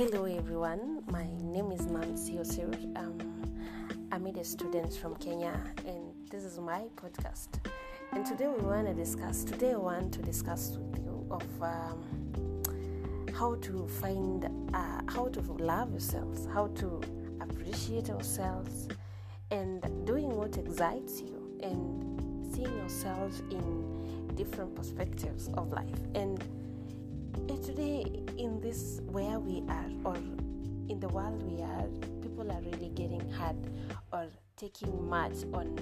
Hello, everyone. My name is Nancy Osir. Um, I'm a student from Kenya, and this is my podcast. And today we want to discuss. Today I want to discuss with you of um, how to find, uh, how to love yourselves, how to appreciate ourselves, and doing what excites you, and seeing yourselves in different perspectives of life. And today in this where we are or in the world we are people are really getting hard or taking much on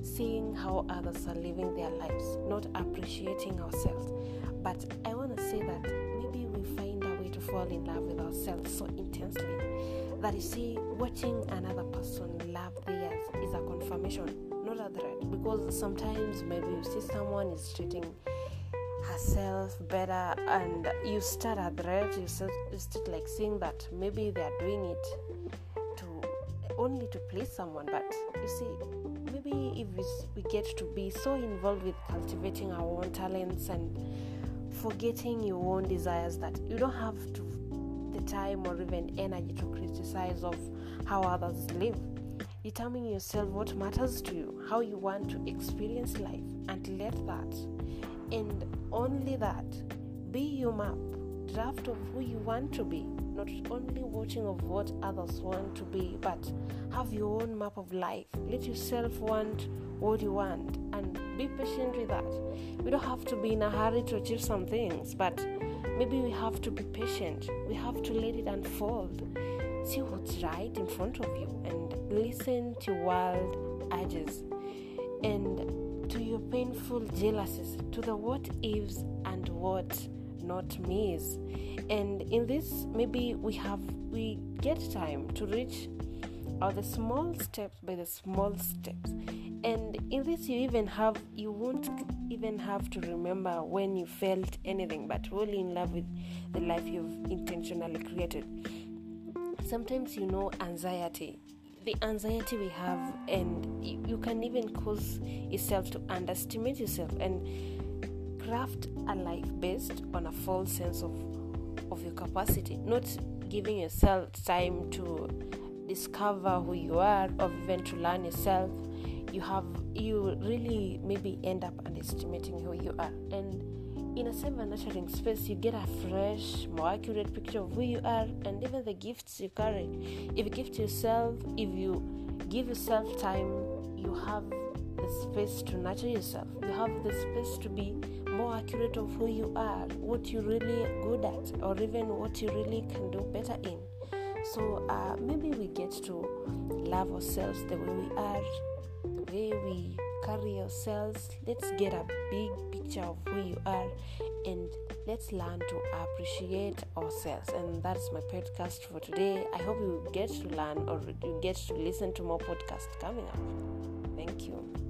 seeing how others are living their lives not appreciating ourselves. But i want to say that maybe we find a way to fall in love with ourselves so intensely that you see watching another person love theirs is a confirmation not a threat. Because sometimes maybe you see someone is treating herself better and you start rate you you start like seeing that maybe they are doing it to only to please someone. But you see maybe if we, we get to be so involved with cultivating our own talents and forgetting your own desires that you don't have to the time or even energy to criticize of how others live determine yourself what matters to you how you want to experience life and let that. And only that be your map draft of who you want to be not only watching of what others want to be but have your own map of life. Let yourself want what you want and be patient with that. We don't have to be in a hurry to achieve some things but maybe we have to be patient. We have to let it unfold see what's right in front of you and listen to wild urges and to your painful jealousies, to the what ifs and what not me's. And in this, maybe we have we get time to reach or the small steps by the small steps. And in this, you even have you won't even have to remember when you felt anything, but really in love with the life you've intentionally created. Sometimes you know anxiety. The anxiety we have and you can even cause yourself to underestimate yourself and craft a life based on a false sense of of your capacity. Not giving yourself time to discover who you are or even to learn yourself. You have you really maybe end up underestimating who you are. And in a self nurturing space, you get a fresh, more accurate picture of who you are and even the gifts you carry. If you gift yourself, if you give yourself time, you have the space to nurture yourself. You have the space to be more accurate of who you are, what you're really good at, or even what you really can do better in. So uh, maybe we get to love ourselves the way we are, the way we carry ourselves. Let's get a big picture of who you are and let's learn to appreciate ourselves. And that's my podcast for today. I hope you get to learn or you get to listen to more podcasts coming up. Thank you.